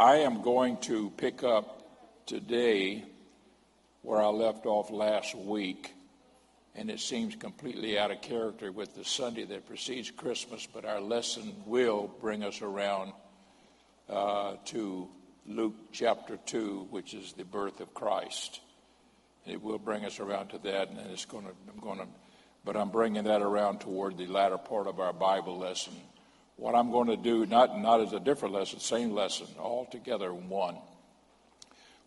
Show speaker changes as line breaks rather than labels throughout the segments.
I am going to pick up today where I left off last week, and it seems completely out of character with the Sunday that precedes Christmas, but our lesson will bring us around uh, to Luke chapter 2, which is the birth of Christ. It will bring us around to that, and it's going to, I'm going to, but I'm bringing that around toward the latter part of our Bible lesson. What I'm going to do, not, not as a different lesson, same lesson, all together one.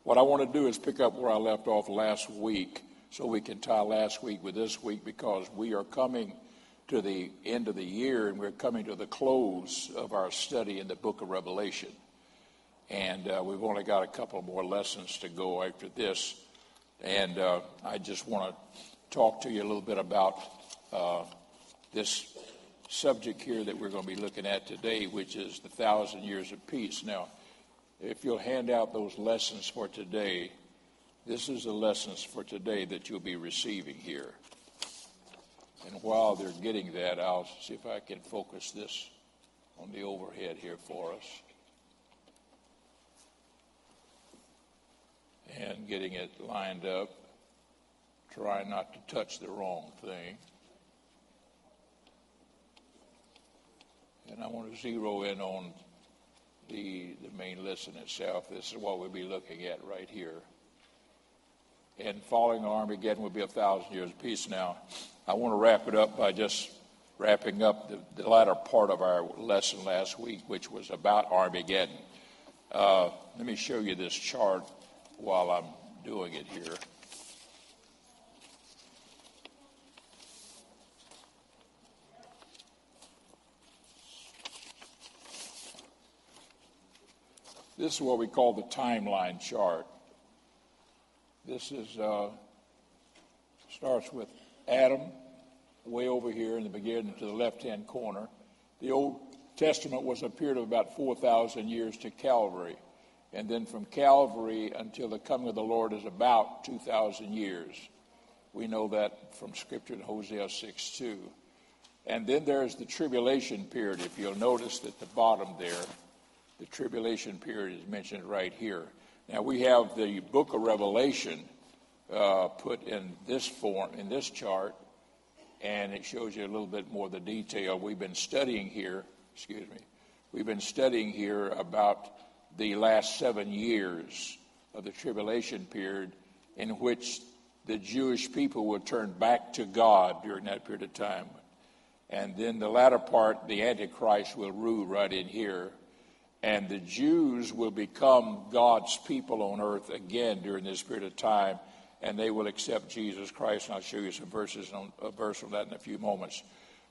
What I want to do is pick up where I left off last week so we can tie last week with this week because we are coming to the end of the year and we're coming to the close of our study in the book of Revelation. And uh, we've only got a couple more lessons to go after this. And uh, I just want to talk to you a little bit about uh, this subject here that we're going to be looking at today, which is the thousand years of peace. Now, if you'll hand out those lessons for today, this is the lessons for today that you'll be receiving here. And while they're getting that, I'll see if I can focus this on the overhead here for us. And getting it lined up. Try not to touch the wrong thing. And I want to zero in on the, the main lesson itself. This is what we'll be looking at right here. And following Armageddon will be a thousand years of peace. Now, I want to wrap it up by just wrapping up the, the latter part of our lesson last week, which was about Armageddon. Uh, let me show you this chart while I'm doing it here. This is what we call the timeline chart. This is uh, starts with Adam, way over here in the beginning to the left-hand corner. The Old Testament was a period of about 4,000 years to Calvary. And then from Calvary until the coming of the Lord is about 2,000 years. We know that from Scripture in Hosea 6 2. And then there's the tribulation period. If you'll notice at the bottom there, the tribulation period is mentioned right here. Now we have the book of Revelation uh, put in this form, in this chart, and it shows you a little bit more of the detail. We've been studying here, excuse me, we've been studying here about the last seven years of the tribulation period in which the Jewish people will turn back to God during that period of time. And then the latter part, the Antichrist will rule right in here and the Jews will become God's people on earth again during this period of time, and they will accept Jesus Christ. And I'll show you some verses on a verse on that in a few moments.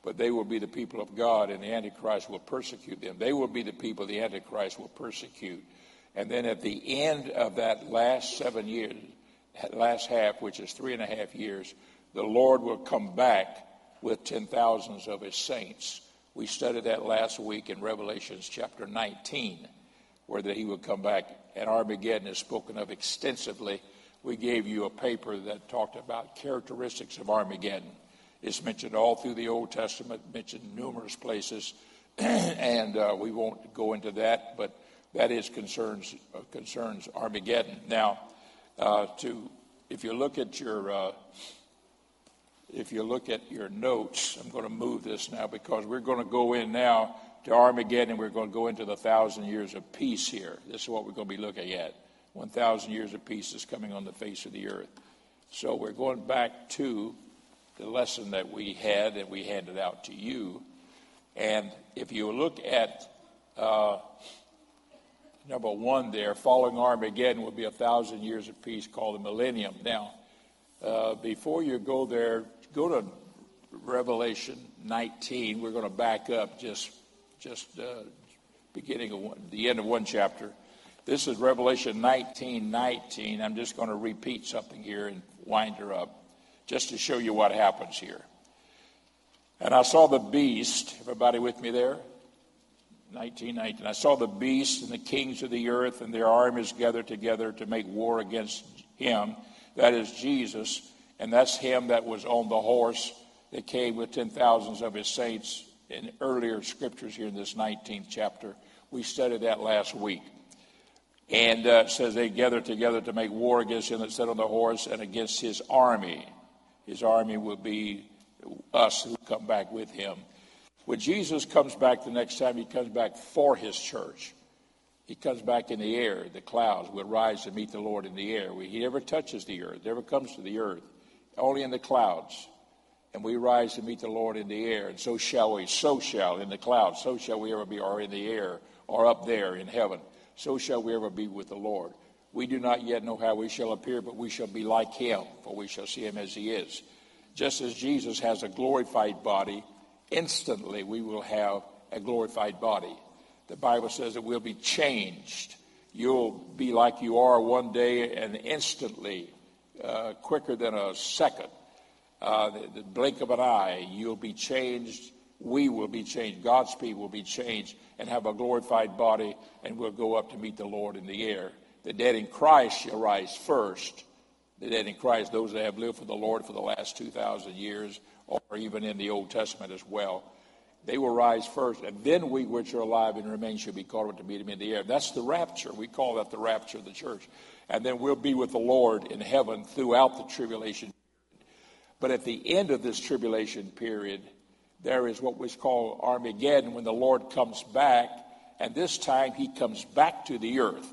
But they will be the people of God, and the Antichrist will persecute them. They will be the people the Antichrist will persecute. And then at the end of that last seven years, last half, which is three and a half years, the Lord will come back with ten thousands of his saints we studied that last week in Revelations chapter 19, where that he would come back, and Armageddon is spoken of extensively. We gave you a paper that talked about characteristics of Armageddon. It's mentioned all through the Old Testament, mentioned numerous places, and uh, we won't go into that, but that is concerns uh, concerns Armageddon. Now, uh, to if you look at your uh, if you look at your notes, I'm going to move this now because we're going to go in now to Armageddon. We're going to go into the thousand years of peace here. This is what we're going to be looking at. 1,000 years of peace is coming on the face of the earth. So we're going back to the lesson that we had and we handed out to you. And if you look at uh, number one there, following Armageddon will be a thousand years of peace called the millennium. Now, uh, before you go there, go to Revelation 19. We're going to back up just just uh, beginning of one, the end of one chapter. This is Revelation 19, 19. I'm just going to repeat something here and wind her up just to show you what happens here. And I saw the beast. Everybody with me there? 19, 19. I saw the beast and the kings of the earth and their armies gathered together to make war against him. That is Jesus and that's him that was on the horse that came with ten thousands of his saints in earlier scriptures here in this 19th chapter. We studied that last week. And uh, says they gathered together to make war against him that sat on the horse and against his army. His army will be us who come back with him. When Jesus comes back the next time, he comes back for his church. He comes back in the air, the clouds will rise to meet the Lord in the air. He never touches the earth, never comes to the earth, only in the clouds. And we rise to meet the Lord in the air, and so shall we, so shall in the clouds, so shall we ever be, or in the air, or up there in heaven, so shall we ever be with the Lord. We do not yet know how we shall appear, but we shall be like him, for we shall see him as he is. Just as Jesus has a glorified body, instantly we will have a glorified body. The Bible says that we'll be changed. You'll be like you are one day and instantly, uh, quicker than a second, uh, the, the blink of an eye, you'll be changed. We will be changed. God's people will be changed and have a glorified body, and we'll go up to meet the Lord in the air. The dead in Christ shall rise first. The dead in Christ, those that have lived for the Lord for the last 2,000 years, or even in the Old Testament as well, they will rise first, and then we which are alive and remain shall be called up to meet him in the air. That's the rapture. We call that the rapture of the church. And then we'll be with the Lord in heaven throughout the tribulation. Period. But at the end of this tribulation period, there is what was called Armageddon when the Lord comes back, and this time he comes back to the earth.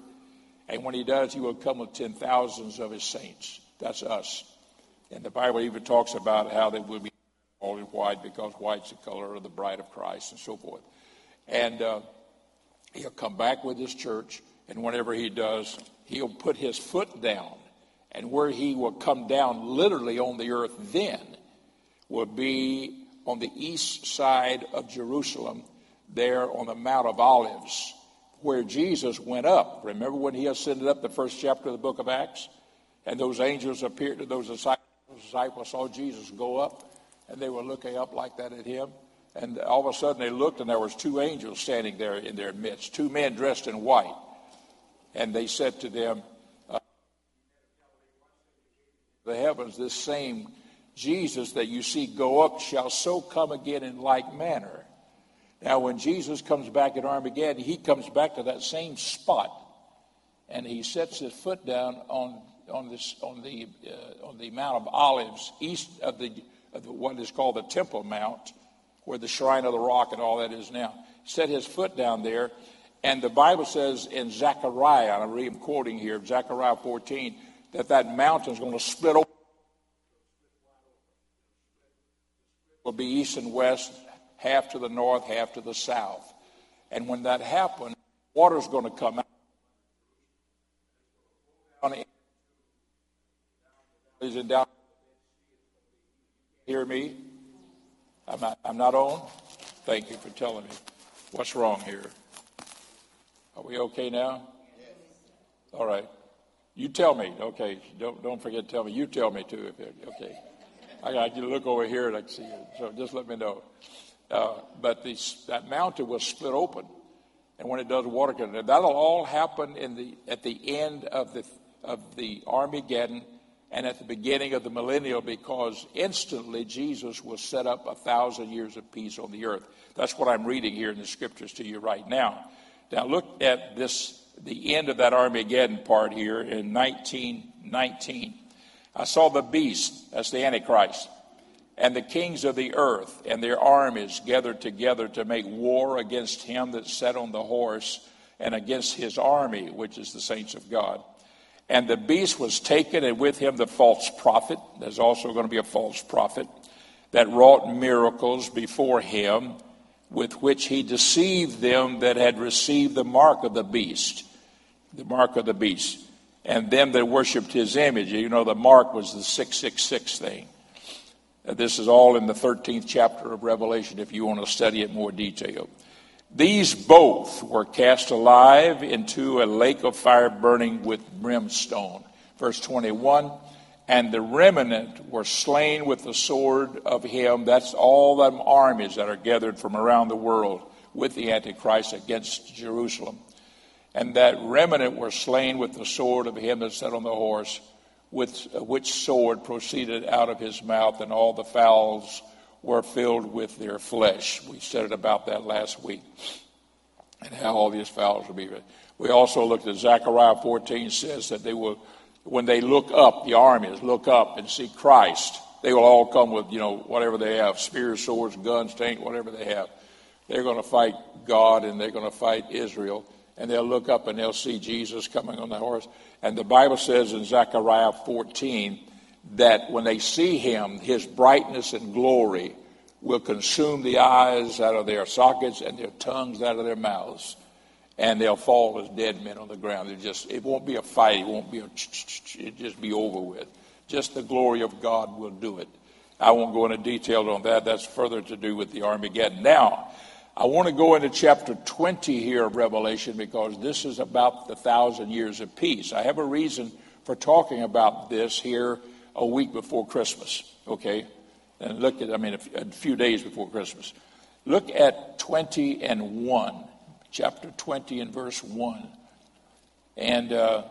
And when he does, he will come with ten thousands of his saints. That's us. And the Bible even talks about how they will be all in white because white's the color of the bride of Christ and so forth. And uh, he'll come back with his church, and whenever he does, he'll put his foot down. And where he will come down literally on the earth then will be on the east side of Jerusalem, there on the Mount of Olives, where Jesus went up. Remember when he ascended up the first chapter of the book of Acts? And those angels appeared to those disciples. The disciples saw Jesus go up and they were looking up like that at him. And all of a sudden they looked, and there was two angels standing there in their midst, two men dressed in white. And they said to them, uh, "The heavens, this same Jesus that you see go up shall so come again in like manner." Now, when Jesus comes back at Armageddon, he comes back to that same spot, and he sets his foot down on on this on the uh, on the Mount of Olives, east of the of what is called the Temple Mount, where the shrine of the rock and all that is now. Set his foot down there, and the Bible says in Zechariah, and I'm quoting here, Zechariah 14, that that mountain is going to split open. It Will be east and west, half to the north, half to the south. And when that happens, water's going to come out. Is it down? Hear me? I'm not, I'm not on? Thank you for telling me. What's wrong here? Are we okay now? All right. You tell me. Okay. Don't, don't forget to tell me. You tell me too. If okay. I got to look over here and I can see you. So just let me know. Uh, but this, that mountain was split open. And when it does water, can. that'll all happen in the, at the end of the, of the Armageddon and at the beginning of the millennial because instantly Jesus will set up a thousand years of peace on the earth. That's what I'm reading here in the scriptures to you right now. Now look at this, the end of that Armageddon part here in 1919. I saw the beast, that's the Antichrist, and the kings of the earth and their armies gathered together to make war against him that sat on the horse and against his army, which is the saints of God. And the beast was taken, and with him the false prophet. There's also going to be a false prophet that wrought miracles before him, with which he deceived them that had received the mark of the beast. The mark of the beast. And them that worshiped his image. You know, the mark was the 666 thing. Uh, this is all in the 13th chapter of Revelation if you want to study it more detail. These both were cast alive into a lake of fire burning with brimstone. Verse 21 And the remnant were slain with the sword of him. That's all them armies that are gathered from around the world with the Antichrist against Jerusalem. And that remnant were slain with the sword of him that sat on the horse, with uh, which sword proceeded out of his mouth, and all the fowls were filled with their flesh. We said it about that last week. and how all these fowls will be. We also looked at Zechariah 14 says that they will, when they look up, the armies look up and see Christ, they will all come with, you know, whatever they have, spears, swords, guns, tanks, whatever they have. They're going to fight God and they're going to fight Israel. And they'll look up and they'll see Jesus coming on the horse. And the Bible says in Zechariah 14 that when they see him, his brightness and glory will consume the eyes out of their sockets and their tongues out of their mouths. And they'll fall as dead men on the ground. It just it won't be a fight. It won't be a it just be over with. Just the glory of God will do it. I won't go into detail on that. That's further to do with the Armageddon. Now, I want to go into chapter 20 here of Revelation because this is about the thousand years of peace. I have a reason for talking about this here a week before Christmas, okay? And look at, I mean, a few days before Christmas. Look at 20 and 1, chapter 20 and verse 1. And, uh,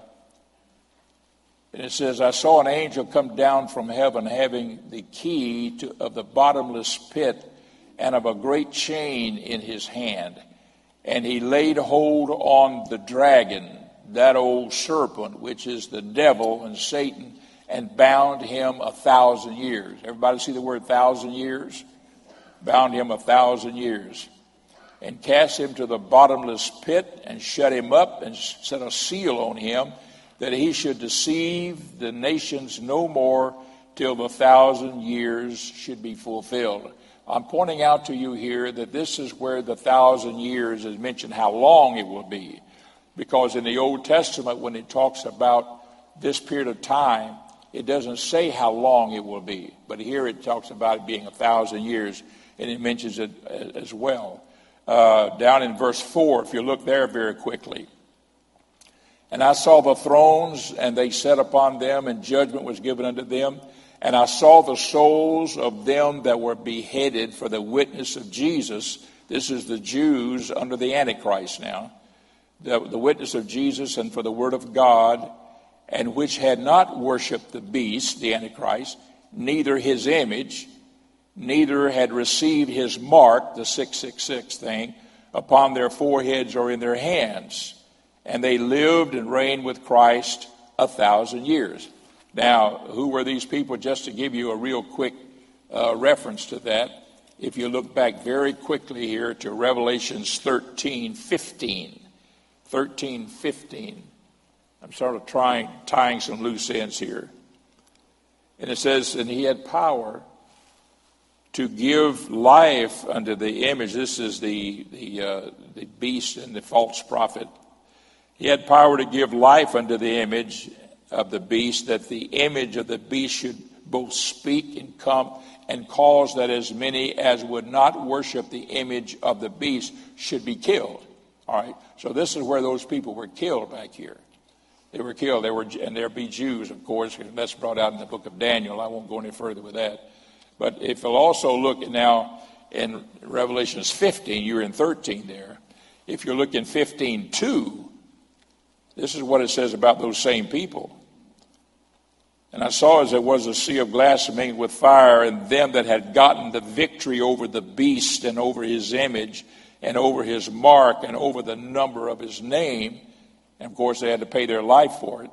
and it says, I saw an angel come down from heaven having the key to, of the bottomless pit and of a great chain in his hand. And he laid hold on the dragon, that old serpent, which is the devil and Satan and bound him a thousand years. Everybody see the word thousand years? Bound him a thousand years. And cast him to the bottomless pit and shut him up and set a seal on him that he should deceive the nations no more till the thousand years should be fulfilled. I'm pointing out to you here that this is where the thousand years is mentioned, how long it will be. Because in the Old Testament, when it talks about this period of time, it doesn't say how long it will be, but here it talks about it being a thousand years, and it mentions it as well. Uh, down in verse 4, if you look there very quickly. And I saw the thrones, and they sat upon them, and judgment was given unto them. And I saw the souls of them that were beheaded for the witness of Jesus. This is the Jews under the Antichrist now. The, the witness of Jesus and for the word of God and which had not worshipped the beast, the Antichrist, neither his image, neither had received his mark, the 666 thing, upon their foreheads or in their hands. And they lived and reigned with Christ a thousand years. Now, who were these people? Just to give you a real quick uh, reference to that, if you look back very quickly here to Revelations 13 15. 13 15. I'm sort of trying, tying some loose ends here. And it says, and he had power to give life unto the image. This is the, the, uh, the beast and the false prophet. He had power to give life unto the image of the beast, that the image of the beast should both speak and come and cause that as many as would not worship the image of the beast should be killed. All right. So this is where those people were killed back here. They were killed. They were, and there be Jews, of course. That's brought out in the book of Daniel. I won't go any further with that. But if you'll also look now in Revelations 15, you're in 13 there. If you look in 15 2, this is what it says about those same people. And I saw as it was a sea of glass mingled with fire, and them that had gotten the victory over the beast and over his image and over his mark and over the number of his name and of course, they had to pay their life for it.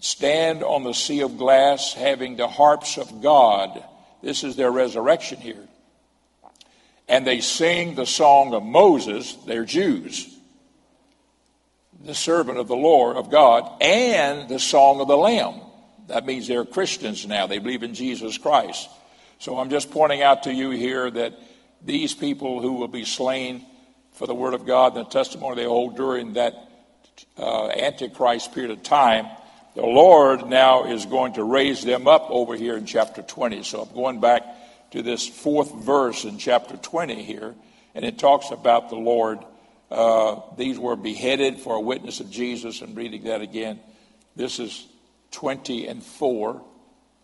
Stand on the sea of glass, having the harps of God. This is their resurrection here. And they sing the song of Moses, they're Jews, the servant of the Lord of God, and the song of the Lamb. That means they're Christians now. They believe in Jesus Christ. So I'm just pointing out to you here that these people who will be slain for the word of God and the testimony they hold during that uh, Antichrist period of time, the Lord now is going to raise them up over here in chapter 20. So I'm going back to this fourth verse in chapter 20 here, and it talks about the Lord. Uh, these were beheaded for a witness of Jesus, and reading that again. This is 20 and 4.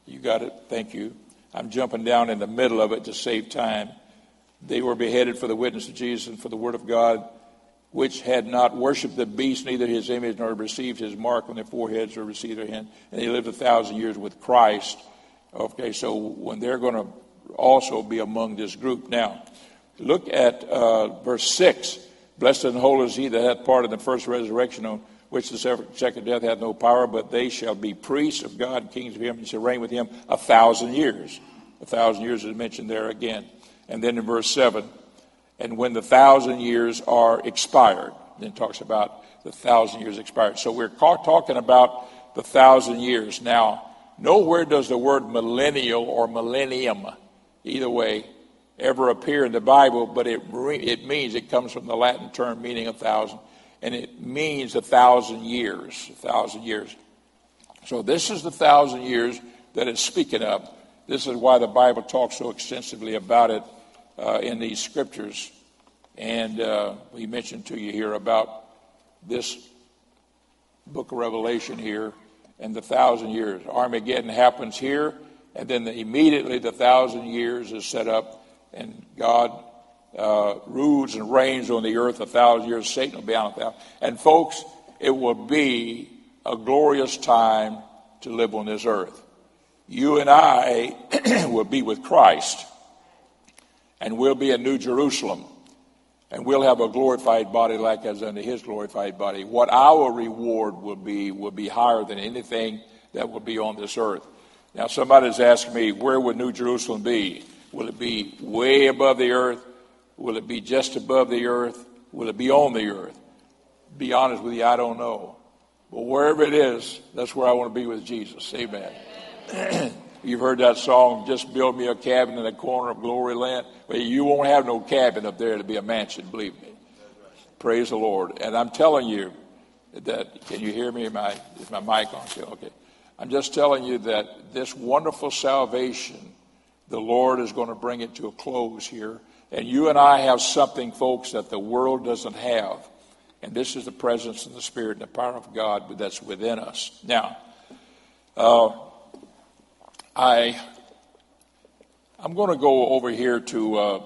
You got it. Thank you. I'm jumping down in the middle of it to save time. They were beheaded for the witness of Jesus and for the word of God which had not worshipped the beast, neither his image, nor received his mark on their foreheads or received their hand. And they lived a thousand years with Christ. Okay, so when they're going to also be among this group. Now, look at uh, verse 6. Blessed and holy is he that hath part in the first resurrection, on which the second death hath no power, but they shall be priests of God, kings of him, and shall reign with him a thousand years. A thousand years is mentioned there again. And then in verse 7, and when the thousand years are expired, then talks about the thousand years expired. So we're talking about the thousand years. Now, nowhere does the word millennial or millennium, either way, ever appear in the Bible, but it, it means it comes from the Latin term meaning a thousand, and it means a thousand years. A thousand years. So this is the thousand years that it's speaking of. This is why the Bible talks so extensively about it uh, in these scriptures. And uh, we mentioned to you here about this book of Revelation here and the thousand years. Armageddon happens here, and then the, immediately the thousand years is set up, and God uh, rules and reigns on the earth a thousand years. Satan will be on a thousand. And folks, it will be a glorious time to live on this earth. You and I will be with Christ, and we'll be in New Jerusalem and we'll have a glorified body like as unto his glorified body. What our reward will be will be higher than anything that will be on this earth. Now, somebody's asked me, where would New Jerusalem be? Will it be way above the earth? Will it be just above the earth? Will it be on the earth? Be honest with you, I don't know. But wherever it is, that's where I want to be with Jesus. Amen. You've heard that song, Just Build Me a Cabin in the Corner of Glory Land. Well, you won't have no cabin up there to be a mansion, believe me. Praise the Lord. And I'm telling you that, can you hear me? My, is my mic on? Okay. I'm just telling you that this wonderful salvation, the Lord is going to bring it to a close here. And you and I have something, folks, that the world doesn't have. And this is the presence of the Spirit and the power of God that's within us. Now, uh, I, I'm going to go over here to uh,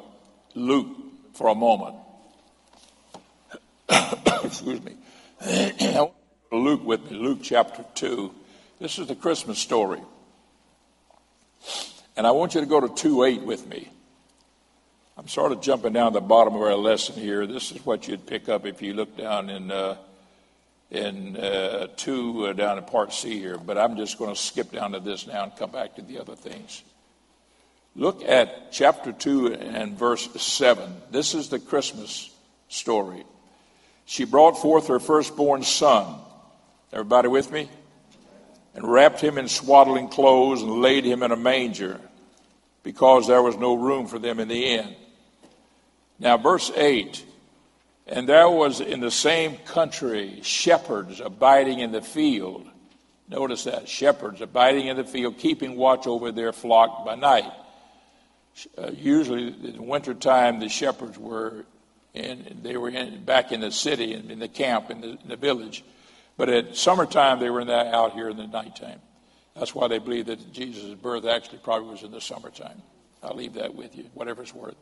Luke for a moment. Excuse me. Luke with me, Luke chapter 2. This is the Christmas story. And I want you to go to 2 8 with me. I'm sort of jumping down the bottom of our lesson here. This is what you'd pick up if you look down in. Uh, in uh, two uh, down in part C here, but I'm just going to skip down to this now and come back to the other things. Look at chapter 2 and verse 7. This is the Christmas story. She brought forth her firstborn son. Everybody with me? And wrapped him in swaddling clothes and laid him in a manger because there was no room for them in the inn. Now, verse 8 and there was in the same country shepherds abiding in the field. Notice that shepherds abiding in the field, keeping watch over their flock by night. Uh, usually, in the wintertime, the shepherds were in, they were in, back in the city, in, in the camp, in the, in the, village. But at summertime, they were in out here in the nighttime. That's why they believe that Jesus' birth actually probably was in the summertime. I'll leave that with you, whatever it's worth.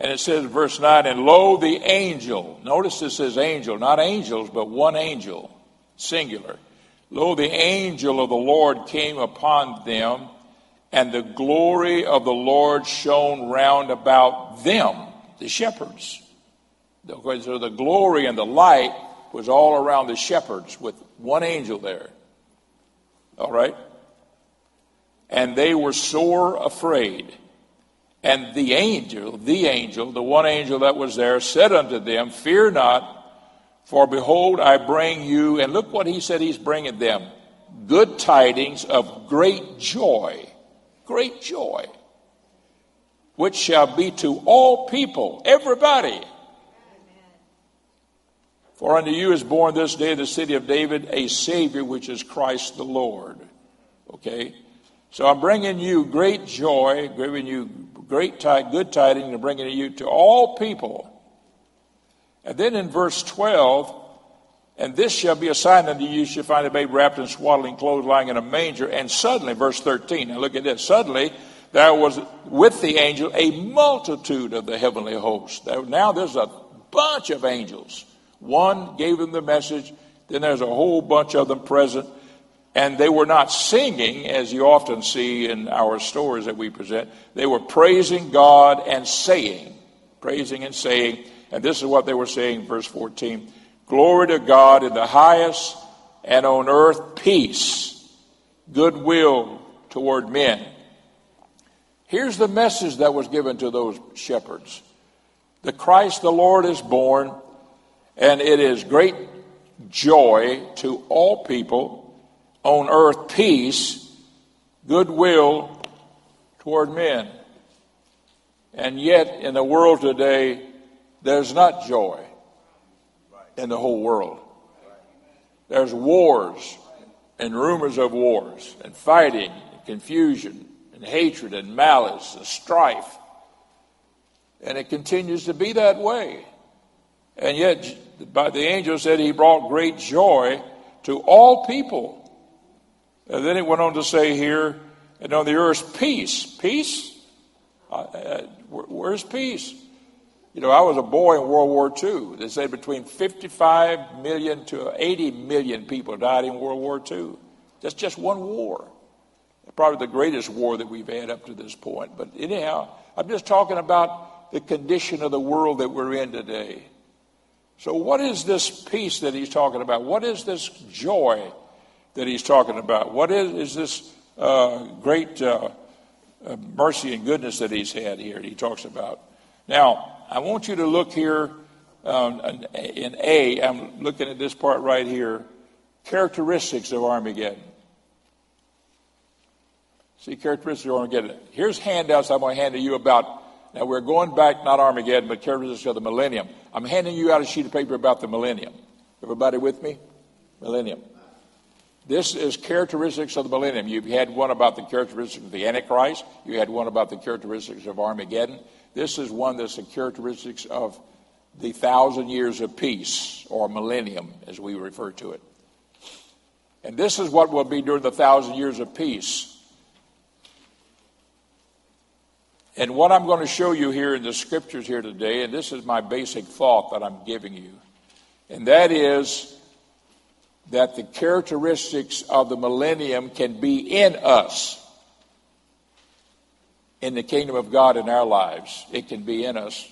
And it says, verse 9, and lo, the angel. Notice this says angel, not angels, but one angel, singular. Lo, the angel of the Lord came upon them, and the glory of the Lord shone round about them, the shepherds. So the glory and the light was all around the shepherds with one angel there. All right? And they were sore afraid. And the angel, the angel, the one angel that was there, said unto them, Fear not, for behold, I bring you, and look what he said he's bringing them good tidings of great joy, great joy, which shall be to all people, everybody. For unto you is born this day in the city of David a Savior, which is Christ the Lord. Okay? So I'm bringing you great joy, giving you great good tidings and bringing to you to all people. And then in verse 12, and this shall be a sign unto you, you shall find a babe wrapped in swaddling clothes lying in a manger. And suddenly, verse 13, now look at this. Suddenly, there was with the angel a multitude of the heavenly host. Now there's a bunch of angels. One gave them the message, then there's a whole bunch of them present. And they were not singing, as you often see in our stories that we present. They were praising God and saying, praising and saying, And this is what they were saying, verse 14 Glory to God in the highest, and on earth peace, goodwill toward men. Here's the message that was given to those shepherds The Christ the Lord is born, and it is great joy to all people on earth peace, goodwill toward men. And yet, in the world today, there's not joy in the whole world. There's wars and rumors of wars and fighting and confusion and hatred and malice and strife. And it continues to be that way. And yet, by the angel said he brought great joy to all people. And then it went on to say here, and on the earth, peace. Peace? Uh, uh, where's peace? You know, I was a boy in World War II. They said between 55 million to 80 million people died in World War II. That's just one war. Probably the greatest war that we've had up to this point. But anyhow, I'm just talking about the condition of the world that we're in today. So, what is this peace that he's talking about? What is this joy that he's talking about? What is, is this uh, great uh, uh, mercy and goodness that he's had here? He talks about. Now, I want you to look here um, in A. I'm looking at this part right here. Characteristics of Armageddon. See, characteristics of Armageddon. Here's handouts I'm going to hand to you about. Now, we're going back, not Armageddon, but characteristics of the millennium. I'm handing you out a sheet of paper about the millennium. Everybody with me? Millennium. This is characteristics of the millennium. You've had one about the characteristics of the Antichrist. You had one about the characteristics of Armageddon. This is one that's the characteristics of the thousand years of peace, or millennium, as we refer to it. And this is what will be during the thousand years of peace. And what I'm going to show you here in the scriptures here today, and this is my basic thought that I'm giving you, and that is that the characteristics of the millennium can be in us in the kingdom of God in our lives. It can be in us.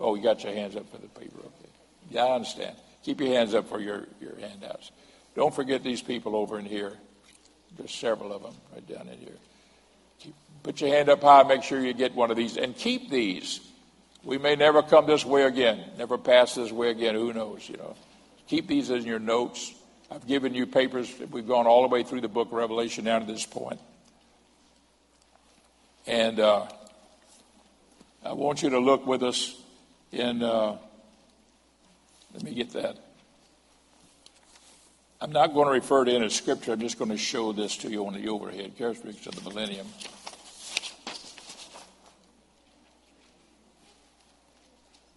Oh, you got your hands up for the paper. Okay. Yeah, I understand. Keep your hands up for your, your handouts. Don't forget these people over in here. There's several of them right down in here. Keep, put your hand up high. Make sure you get one of these. And keep these. We may never come this way again, never pass this way again. Who knows, you know. Keep these in your notes. I've given you papers. We've gone all the way through the book of Revelation down to this point. And uh, I want you to look with us in, uh, let me get that. I'm not going to refer to any scripture. I'm just going to show this to you on the overhead characteristics of the millennium.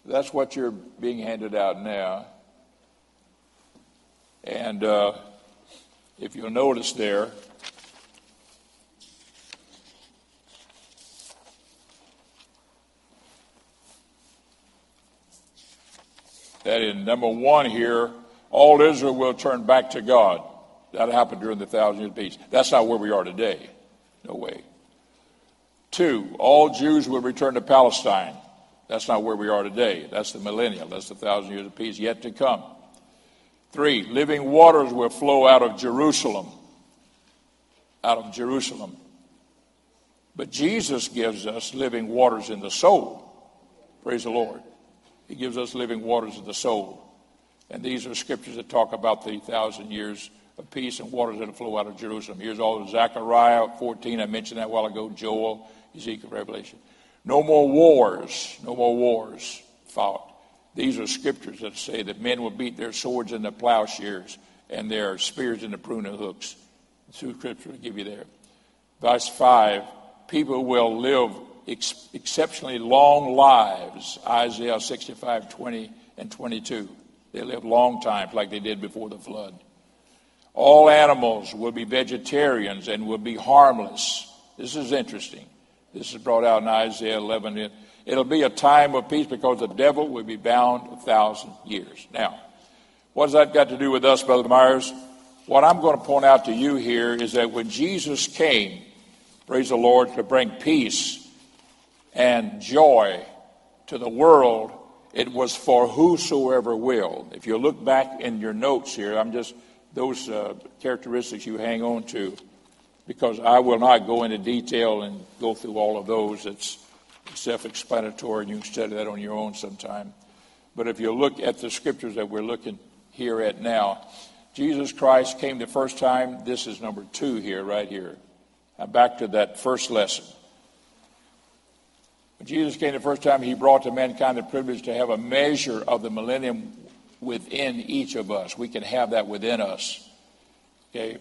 That's what you're being handed out now. And uh, if you'll notice there, that in number one here, all Israel will turn back to God. That happened during the thousand years of peace. That's not where we are today. No way. Two, all Jews will return to Palestine. That's not where we are today. That's the millennial. That's the thousand years of peace yet to come. Three, living waters will flow out of Jerusalem. Out of Jerusalem. But Jesus gives us living waters in the soul. Praise the Lord. He gives us living waters in the soul. And these are scriptures that talk about the thousand years of peace and waters that flow out of Jerusalem. Here's all of Zechariah 14. I mentioned that a while ago. Joel, Ezekiel, Revelation. No more wars. No more wars fought. These are scriptures that say that men will beat their swords into plowshares and their spears into pruning hooks. Two scriptures give you there. Verse 5 People will live ex- exceptionally long lives. Isaiah 65 20 and 22. They live long times like they did before the flood. All animals will be vegetarians and will be harmless. This is interesting. This is brought out in Isaiah 11 It'll be a time of peace because the devil will be bound a thousand years. Now, what has that got to do with us, Brother Myers? What I'm going to point out to you here is that when Jesus came, praise the Lord, to bring peace and joy to the world, it was for whosoever will. If you look back in your notes here, I'm just those uh, characteristics you hang on to, because I will not go into detail and go through all of those. It's self-explanatory, and you can study that on your own sometime. But if you look at the scriptures that we're looking here at now, Jesus Christ came the first time. This is number two here, right here. Back to that first lesson. When Jesus came the first time, he brought to mankind the privilege to have a measure of the millennium within each of us. We can have that within us. Okay.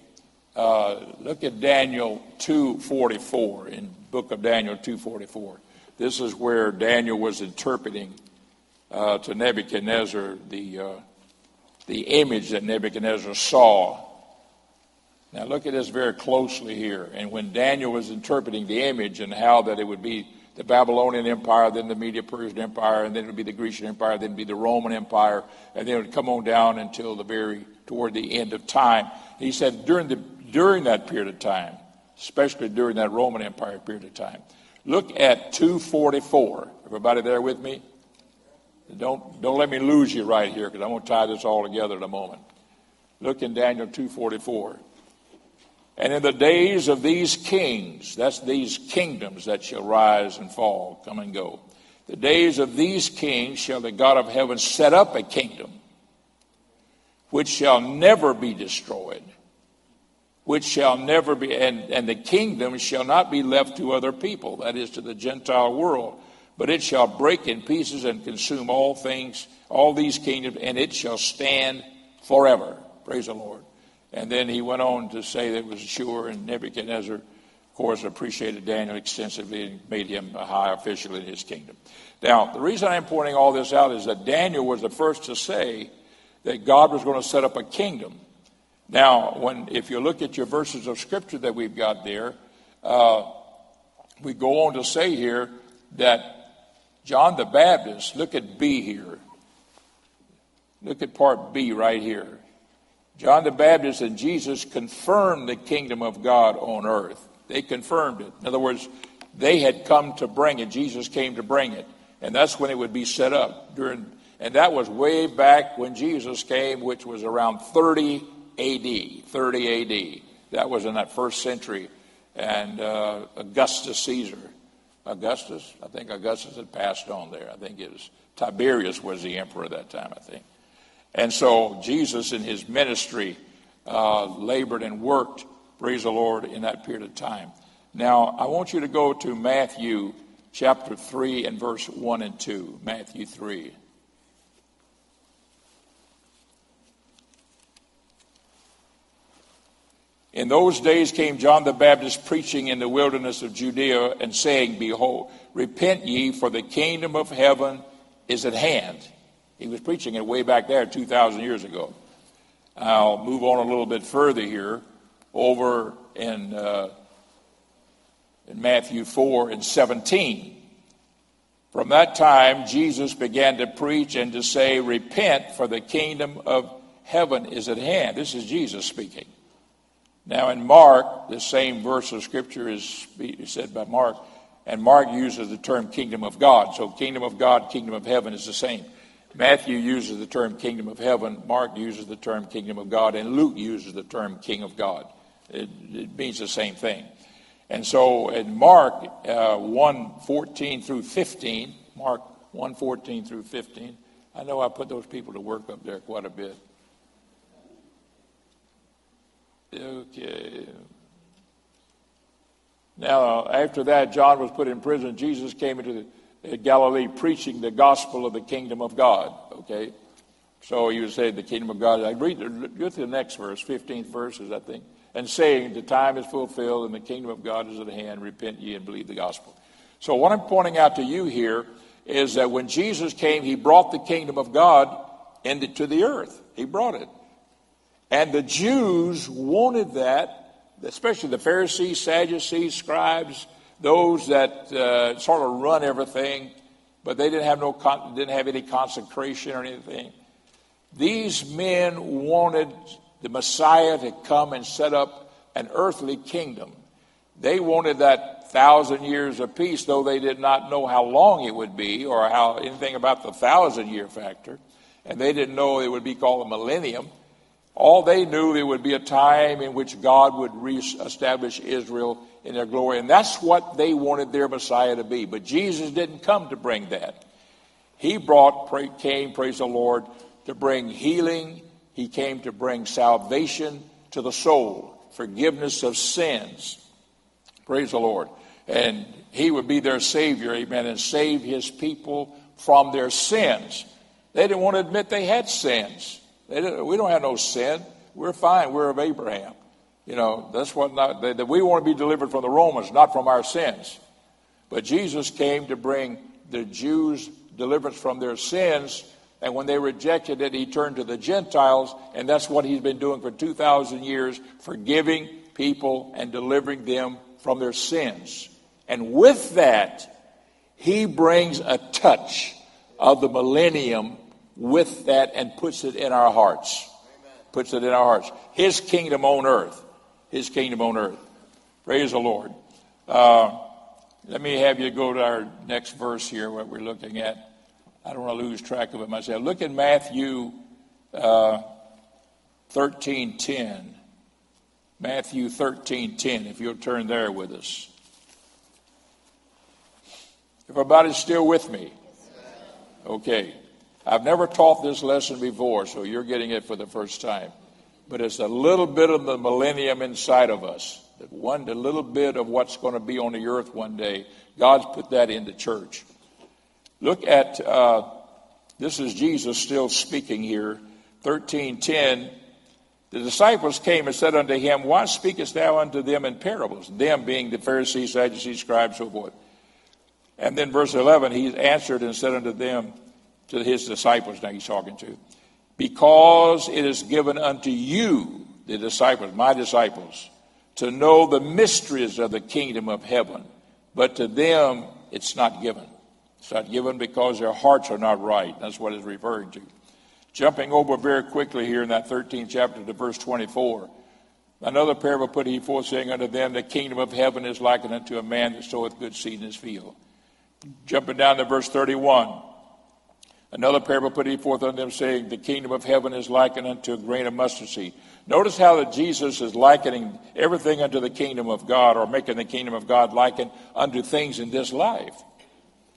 Uh, look at Daniel 2:44 in book of Daniel 2:44. This is where Daniel was interpreting uh, to Nebuchadnezzar the uh, the image that Nebuchadnezzar saw. Now look at this very closely here. And when Daniel was interpreting the image and how that it would be the Babylonian Empire, then the Media Persian Empire, and then it would be the Grecian Empire, then it would be the Roman Empire, and then it would come on down until the very toward the end of time. He said during the during that period of time, especially during that Roman Empire period of time. Look at 244. Everybody there with me? Don't, don't let me lose you right here because I'm going to tie this all together in a moment. Look in Daniel 2.44. And in the days of these kings, that's these kingdoms that shall rise and fall, come and go. The days of these kings shall the God of heaven set up a kingdom which shall never be destroyed, which shall never be, and, and the kingdom shall not be left to other people, that is to the Gentile world but it shall break in pieces and consume all things, all these kingdoms, and it shall stand forever. Praise the Lord. And then he went on to say that it was sure, and Nebuchadnezzar, of course, appreciated Daniel extensively and made him a high official in his kingdom. Now, the reason I'm pointing all this out is that Daniel was the first to say that God was going to set up a kingdom. Now, when if you look at your verses of scripture that we've got there, uh, we go on to say here that John the Baptist, look at B here. Look at part B right here. John the Baptist and Jesus confirmed the kingdom of God on earth. They confirmed it. In other words, they had come to bring it. Jesus came to bring it. And that's when it would be set up during and that was way back when Jesus came, which was around 30 AD. 30 AD. That was in that first century. And uh, Augustus Caesar Augustus. I think Augustus had passed on there. I think it was Tiberius was the emperor at that time, I think. And so Jesus in his ministry uh, labored and worked, praise the Lord, in that period of time. Now, I want you to go to Matthew chapter 3 and verse 1 and 2. Matthew 3. In those days came John the Baptist preaching in the wilderness of Judea and saying, Behold, repent ye, for the kingdom of heaven is at hand. He was preaching it way back there 2,000 years ago. I'll move on a little bit further here, over in, uh, in Matthew 4 and 17. From that time, Jesus began to preach and to say, Repent, for the kingdom of heaven is at hand. This is Jesus speaking. Now, in Mark, the same verse of Scripture is said by Mark, and Mark uses the term kingdom of God. So, kingdom of God, kingdom of heaven is the same. Matthew uses the term kingdom of heaven, Mark uses the term kingdom of God, and Luke uses the term king of God. It, it means the same thing. And so in Mark uh, 1 14 through 15, Mark 1 14 through 15, I know I put those people to work up there quite a bit. Okay. Now, after that, John was put in prison. Jesus came into the, uh, Galilee preaching the gospel of the kingdom of God. Okay? So you would say the kingdom of God. I read, go to the next verse, 15th verses, I think. And saying, the time is fulfilled and the kingdom of God is at hand. Repent ye and believe the gospel. So what I'm pointing out to you here is that when Jesus came, he brought the kingdom of God into the earth. He brought it. And the Jews wanted that, especially the Pharisees, Sadducees, scribes, those that uh, sort of run everything, but they didn't have no didn't have any consecration or anything. These men wanted the Messiah to come and set up an earthly kingdom. They wanted that thousand years of peace, though they did not know how long it would be or how anything about the thousand year factor. And they didn't know it would be called a millennium. All they knew it would be a time in which God would reestablish Israel in their glory. And that's what they wanted their Messiah to be. But Jesus didn't come to bring that. He brought, came, praise the Lord, to bring healing. He came to bring salvation to the soul, forgiveness of sins. Praise the Lord. And he would be their Savior, amen, and save his people from their sins. They didn't want to admit they had sins. They we don't have no sin. We're fine. We're of Abraham. You know, that's what not, that we want to be delivered from the Romans, not from our sins. But Jesus came to bring the Jews deliverance from their sins. And when they rejected it, he turned to the Gentiles. And that's what he's been doing for 2,000 years, forgiving people and delivering them from their sins. And with that, he brings a touch of the millennium with that and puts it in our hearts. Puts it in our hearts. His kingdom on earth. His kingdom on earth. Praise the Lord. Uh, let me have you go to our next verse here, what we're looking at. I don't want to lose track of it myself. Look at Matthew uh, 13.10. Matthew 13.10, if you'll turn there with us. Everybody's still with me? Okay. I've never taught this lesson before, so you're getting it for the first time. But it's a little bit of the millennium inside of us. That One, a little bit of what's going to be on the earth one day. God's put that in the church. Look at uh, this is Jesus still speaking here. Thirteen ten. The disciples came and said unto him, Why speakest thou unto them in parables? Them being the Pharisees, Sadducees, scribes, so forth. And then verse 11, he answered and said unto them, to his disciples, now he's talking to, because it is given unto you, the disciples, my disciples, to know the mysteries of the kingdom of heaven, but to them it's not given. It's not given because their hearts are not right. That's what it's referring to. Jumping over very quickly here in that 13th chapter to verse 24. Another parable put he forth, saying unto them, The kingdom of heaven is likened unto a man that soweth good seed in his field. Jumping down to verse 31. Another parable put he forth unto them, saying, The kingdom of heaven is likened unto a grain of mustard seed. Notice how that Jesus is likening everything unto the kingdom of God, or making the kingdom of God likened unto things in this life.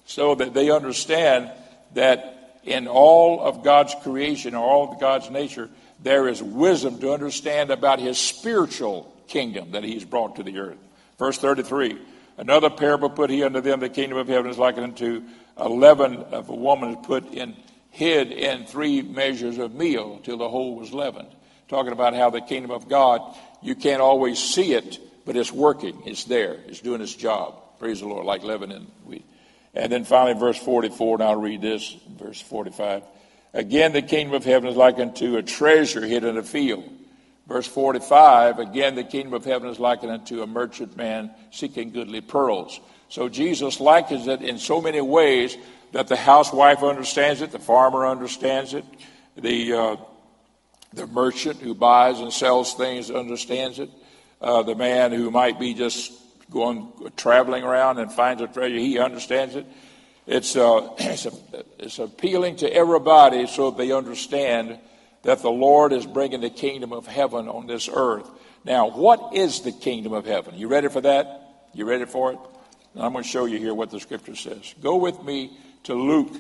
So that they understand that in all of God's creation, or all of God's nature, there is wisdom to understand about his spiritual kingdom that he's brought to the earth. Verse 33 Another parable put he unto them, the kingdom of heaven is likened unto a leaven of a woman put in, hid in three measures of meal till the whole was leavened. Talking about how the kingdom of God, you can't always see it, but it's working. It's there. It's doing its job. Praise the Lord, like leaven wheat. And then finally, verse 44, and I'll read this, verse 45. Again, the kingdom of heaven is like unto a treasure hid in a field. Verse 45, again, the kingdom of heaven is likened unto a merchant man seeking goodly pearls. So Jesus likens it in so many ways that the housewife understands it, the farmer understands it, the, uh, the merchant who buys and sells things understands it, uh, the man who might be just going traveling around and finds a treasure, he understands it. It's, uh, it's, a, it's appealing to everybody so they understand that the Lord is bringing the kingdom of heaven on this earth. Now, what is the kingdom of heaven? You ready for that? You ready for it? I'm going to show you here what the scripture says. Go with me to Luke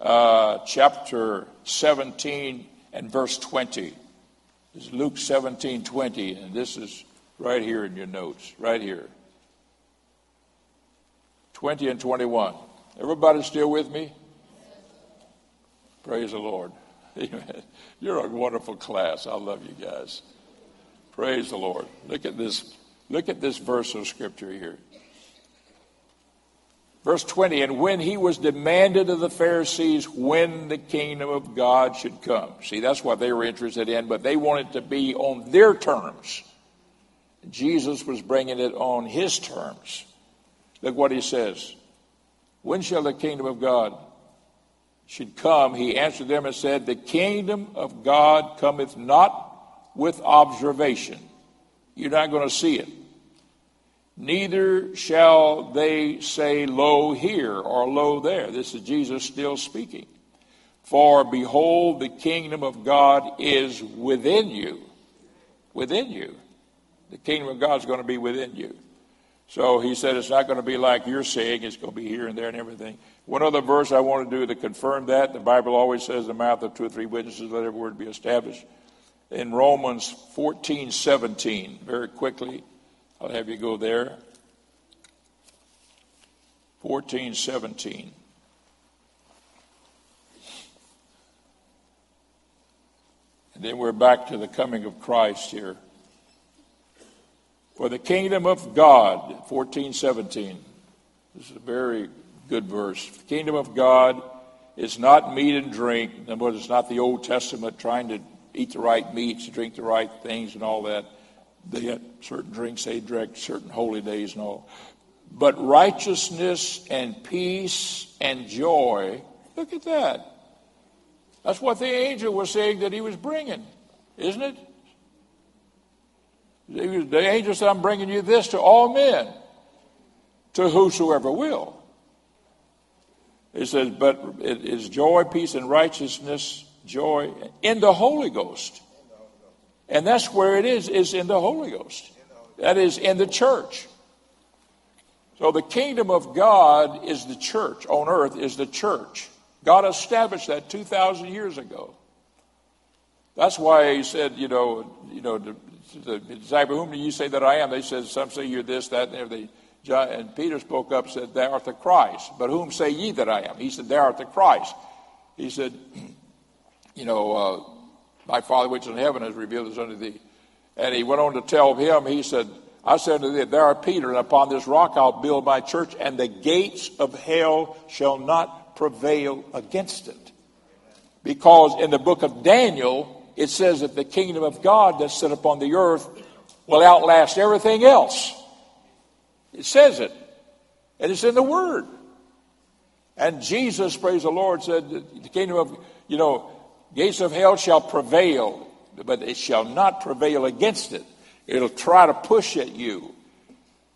uh, chapter 17 and verse 20. This is Luke 17 20, and this is right here in your notes, right here. 20 and 21. Everybody still with me? Praise the Lord. You're a wonderful class. I love you guys. Praise the Lord. Look at this. Look at this verse of scripture here. Verse 20, and when he was demanded of the Pharisees when the kingdom of God should come. See, that's what they were interested in, but they wanted to be on their terms. Jesus was bringing it on his terms. Look what he says. When shall the kingdom of God should come? He answered them and said, The kingdom of God cometh not with observation. You're not going to see it. Neither shall they say, Lo here or Lo there. This is Jesus still speaking. For behold, the kingdom of God is within you. Within you. The kingdom of God is going to be within you. So he said it's not going to be like you're saying, it's going to be here and there and everything. One other verse I want to do to confirm that. The Bible always says, the mouth of two or three witnesses, let every word be established. In Romans 14 17, very quickly, I'll have you go there. 14 17. And then we're back to the coming of Christ here. For the kingdom of God, 14, 17. This is a very good verse. The kingdom of God is not meat and drink. In other words, it's not the Old Testament trying to eat the right meats, drink the right things, and all that. They had certain drinks they drank, certain holy days and all. But righteousness and peace and joy. Look at that. That's what the angel was saying that he was bringing, isn't it? The angel said, I'm bringing you this to all men, to whosoever will. It says, but it is joy, peace, and righteousness, joy in the Holy Ghost. And that's where it is, is in the Holy Ghost. That is in the church. So the kingdom of God is the church. On earth is the church. God established that 2,000 years ago. That's why he said, you know, you know, the disciple, whom do you say that I am? They said, some say you're this, that, and. John, and Peter spoke up, said, Thou art the Christ. But whom say ye that I am? He said, Thou art the Christ. He said, You know, uh, my Father which is in heaven has revealed this unto thee. And he went on to tell him, he said, I said to thee, Thou art Peter, and upon this rock I'll build my church, and the gates of hell shall not prevail against it. Because in the book of Daniel, it says that the kingdom of God that's set upon the earth will outlast everything else. It says it. And it's in the Word. And Jesus, praise the Lord, said the kingdom of, you know, gates of hell shall prevail, but it shall not prevail against it. It'll try to push at you.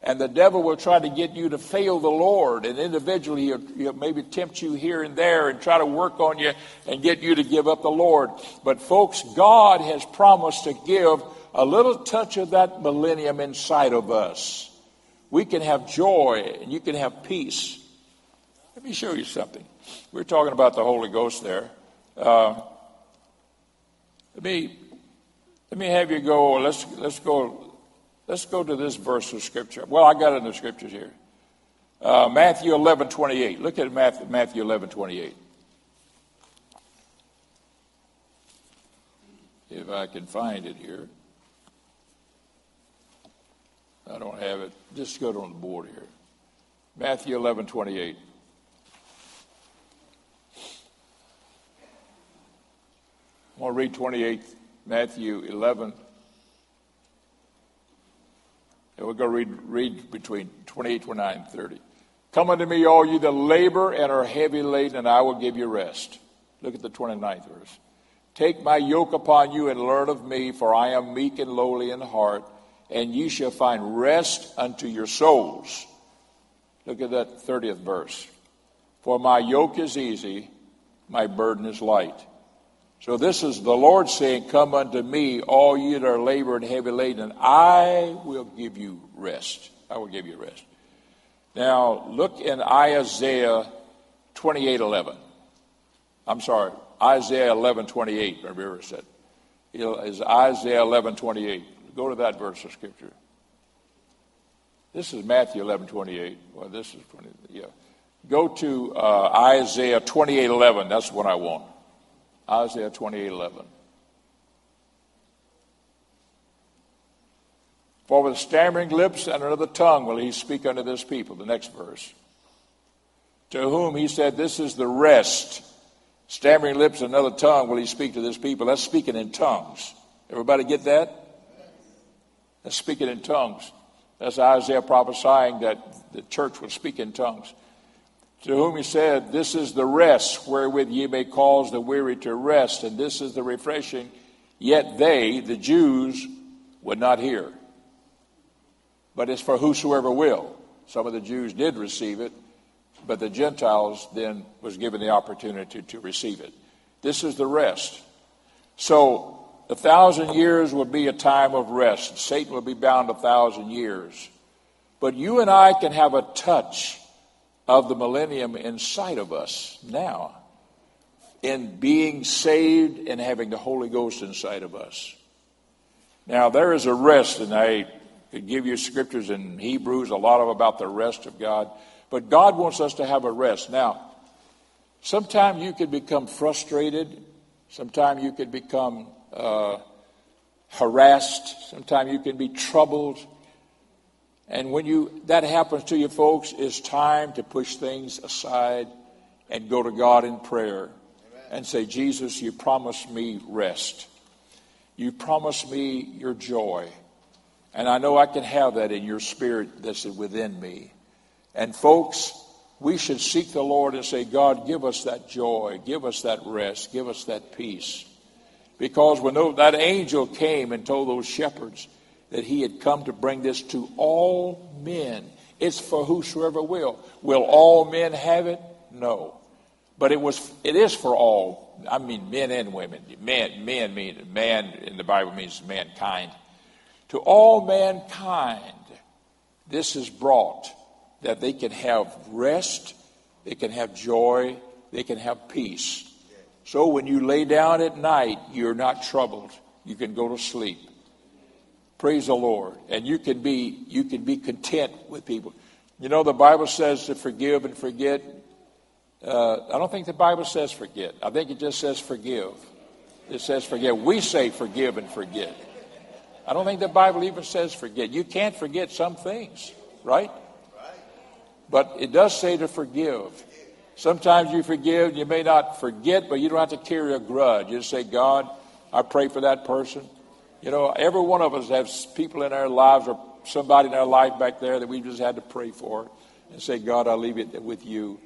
And the devil will try to get you to fail the Lord. And individually, he'll, he'll, maybe tempt you here and there and try to work on you and get you to give up the Lord. But, folks, God has promised to give a little touch of that millennium inside of us. We can have joy and you can have peace. Let me show you something. We are talking about the Holy Ghost there. Uh, let me let me have you go. Let's let's go Let's go to this verse of Scripture. Well, I got it in the Scriptures here. Uh, Matthew 11, 28. Look at Matthew, Matthew 11, 28. If I can find it here. I don't have it. Just go on the board here. Matthew 11, 28. I want to read 28, Matthew 11, and going to read, read between 28, 29, and 30. Come unto me, all you that labor and are heavy laden, and I will give you rest. Look at the 29th verse. Take my yoke upon you and learn of me, for I am meek and lowly in heart, and ye shall find rest unto your souls. Look at that 30th verse. For my yoke is easy, my burden is light. So this is the Lord saying, Come unto me, all ye that are labored and heavy laden, and I will give you rest. I will give you rest. Now look in Isaiah 28 11. I'm sorry, Isaiah 11 28, Remember said. Is Isaiah 11 28. Go to that verse of scripture. This is Matthew 11 28. Well, this is 20, yeah. Go to uh, Isaiah 28 11. That's what I want. Isaiah 28 11. For with stammering lips and another tongue will he speak unto this people. The next verse. To whom he said, This is the rest. Stammering lips and another tongue will he speak to this people. That's speaking in tongues. Everybody get that? That's speaking in tongues. That's Isaiah prophesying that the church would speak in tongues to whom he said, This is the rest wherewith ye may cause the weary to rest, and this is the refreshing. Yet they, the Jews, would not hear. but it's for whosoever will. Some of the Jews did receive it, but the Gentiles then was given the opportunity to receive it. This is the rest. So a thousand years will be a time of rest. Satan will be bound a thousand years. But you and I can have a touch of the millennium inside of us now in being saved and having the Holy Ghost inside of us. Now, there is a rest, and I could give you scriptures in Hebrews, a lot of about the rest of God, but God wants us to have a rest. Now, sometimes you could become frustrated, sometimes you could become uh, harassed, sometimes you can be troubled. And when you that happens to you folks, it's time to push things aside and go to God in prayer and say, Jesus, you promised me rest. You promised me your joy. And I know I can have that in your spirit that's within me. And folks, we should seek the Lord and say, God, give us that joy, give us that rest, give us that peace. Because when that angel came and told those shepherds that he had come to bring this to all men, it's for whosoever will. Will all men have it? No. But it was it is for all. I mean men and women. Men men mean man in the Bible means mankind. To all mankind, this is brought that they can have rest, they can have joy, they can have peace. So when you lay down at night, you're not troubled. You can go to sleep. Praise the Lord. And you can be you can be content with people. You know the Bible says to forgive and forget. Uh, I don't think the Bible says forget. I think it just says forgive. It says forget. We say forgive and forget. I don't think the Bible even says forget. You can't forget some things, right? But it does say to forgive. Sometimes you forgive, you may not forget, but you don't have to carry a grudge. You just say, God, I pray for that person. You know, every one of us has people in our lives or somebody in our life back there that we've just had to pray for and say, God, I leave it with you.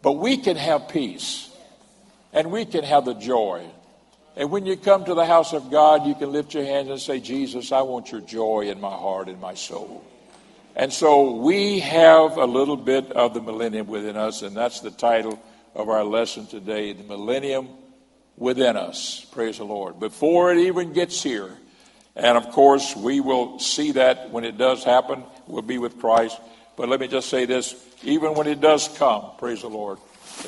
But we can have peace and we can have the joy. And when you come to the house of God, you can lift your hands and say, Jesus, I want your joy in my heart and my soul. And so we have a little bit of the millennium within us, and that's the title of our lesson today the millennium within us. Praise the Lord. Before it even gets here, and of course, we will see that when it does happen, we'll be with Christ. But let me just say this even when it does come, praise the Lord,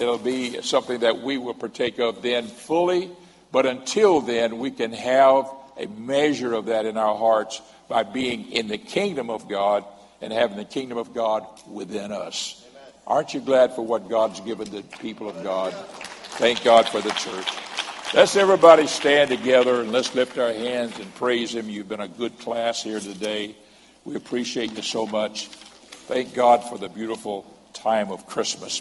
it'll be something that we will partake of then fully. But until then, we can have a measure of that in our hearts by being in the kingdom of God and having the kingdom of God within us. Aren't you glad for what God's given the people of God? Thank God for the church. Let's everybody stand together and let's lift our hands and praise Him. You've been a good class here today. We appreciate you so much. Thank God for the beautiful time of Christmas.